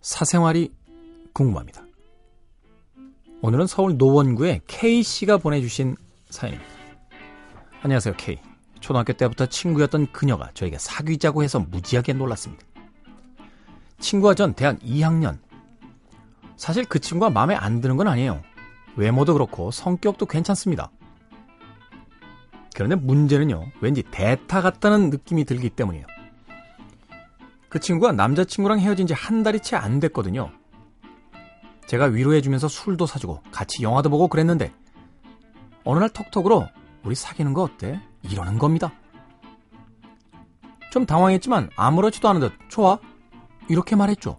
사생활이 궁금합니다. 오늘은 서울 노원구의 K씨가 보내주신 사연입니다. 안녕하세요, K. 초등학교 때부터 친구였던 그녀가 저에게 사귀자고 해서 무지하게 놀랐습니다. 친구와 전 대학 2학년. 사실 그 친구가 마음에 안 드는 건 아니에요. 외모도 그렇고 성격도 괜찮습니다. 그런데 문제는요, 왠지 대타 같다는 느낌이 들기 때문이에요. 그 친구가 남자친구랑 헤어진 지 한 달이 채 안 됐거든요. 제가 위로해주면서 술도 사주고 같이 영화도 보고 그랬는데 어느 날 톡톡으로 우리 사귀는 거 어때? 이러는 겁니다. 좀 당황했지만 아무렇지도 않은 듯 좋아 이렇게 말했죠.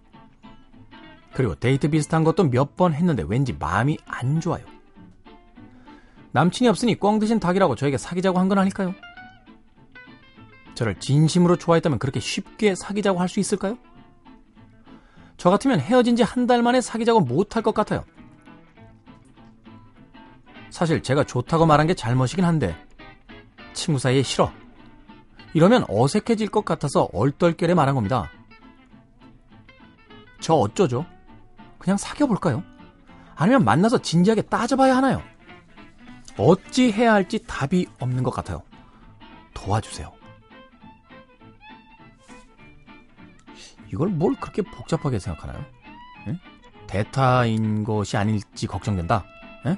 그리고 데이트 비슷한 것도 몇 번 했는데 왠지 마음이 안 좋아요. 남친이 없으니 꽝 드신 닭이라고 저에게 사귀자고 한 건 아닐까요? 저를 진심으로 좋아했다면 그렇게 쉽게 사귀자고 할 수 있을까요? 저 같으면 헤어진 지 한 달 만에 사귀자고 못할 것 같아요. 사실 제가 좋다고 말한 게 잘못이긴 한데 친구 사이에 싫어. 이러면 어색해질 것 같아서 얼떨결에 말한 겁니다. 저 어쩌죠? 그냥 사귀어볼까요? 아니면 만나서 진지하게 따져봐야 하나요? 어찌 해야 할지 답이 없는 것 같아요. 도와주세요. 이걸 뭘 그렇게 복잡하게 생각하나요? 에? 대타인 것이 아닐지 걱정된다. 에?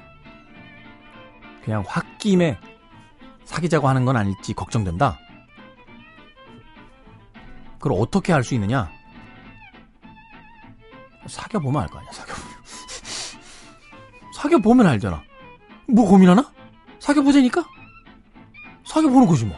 그냥 홧김에 사귀자고 하는 건 아닐지 걱정된다. 그걸 어떻게 할수 있느냐? 사귀어보면 알 거 아니야, 사귀어보면. 사귀어보면 알잖아. 뭐 고민하나? 사귀어보자니까? 사귀어보는 거지 뭐.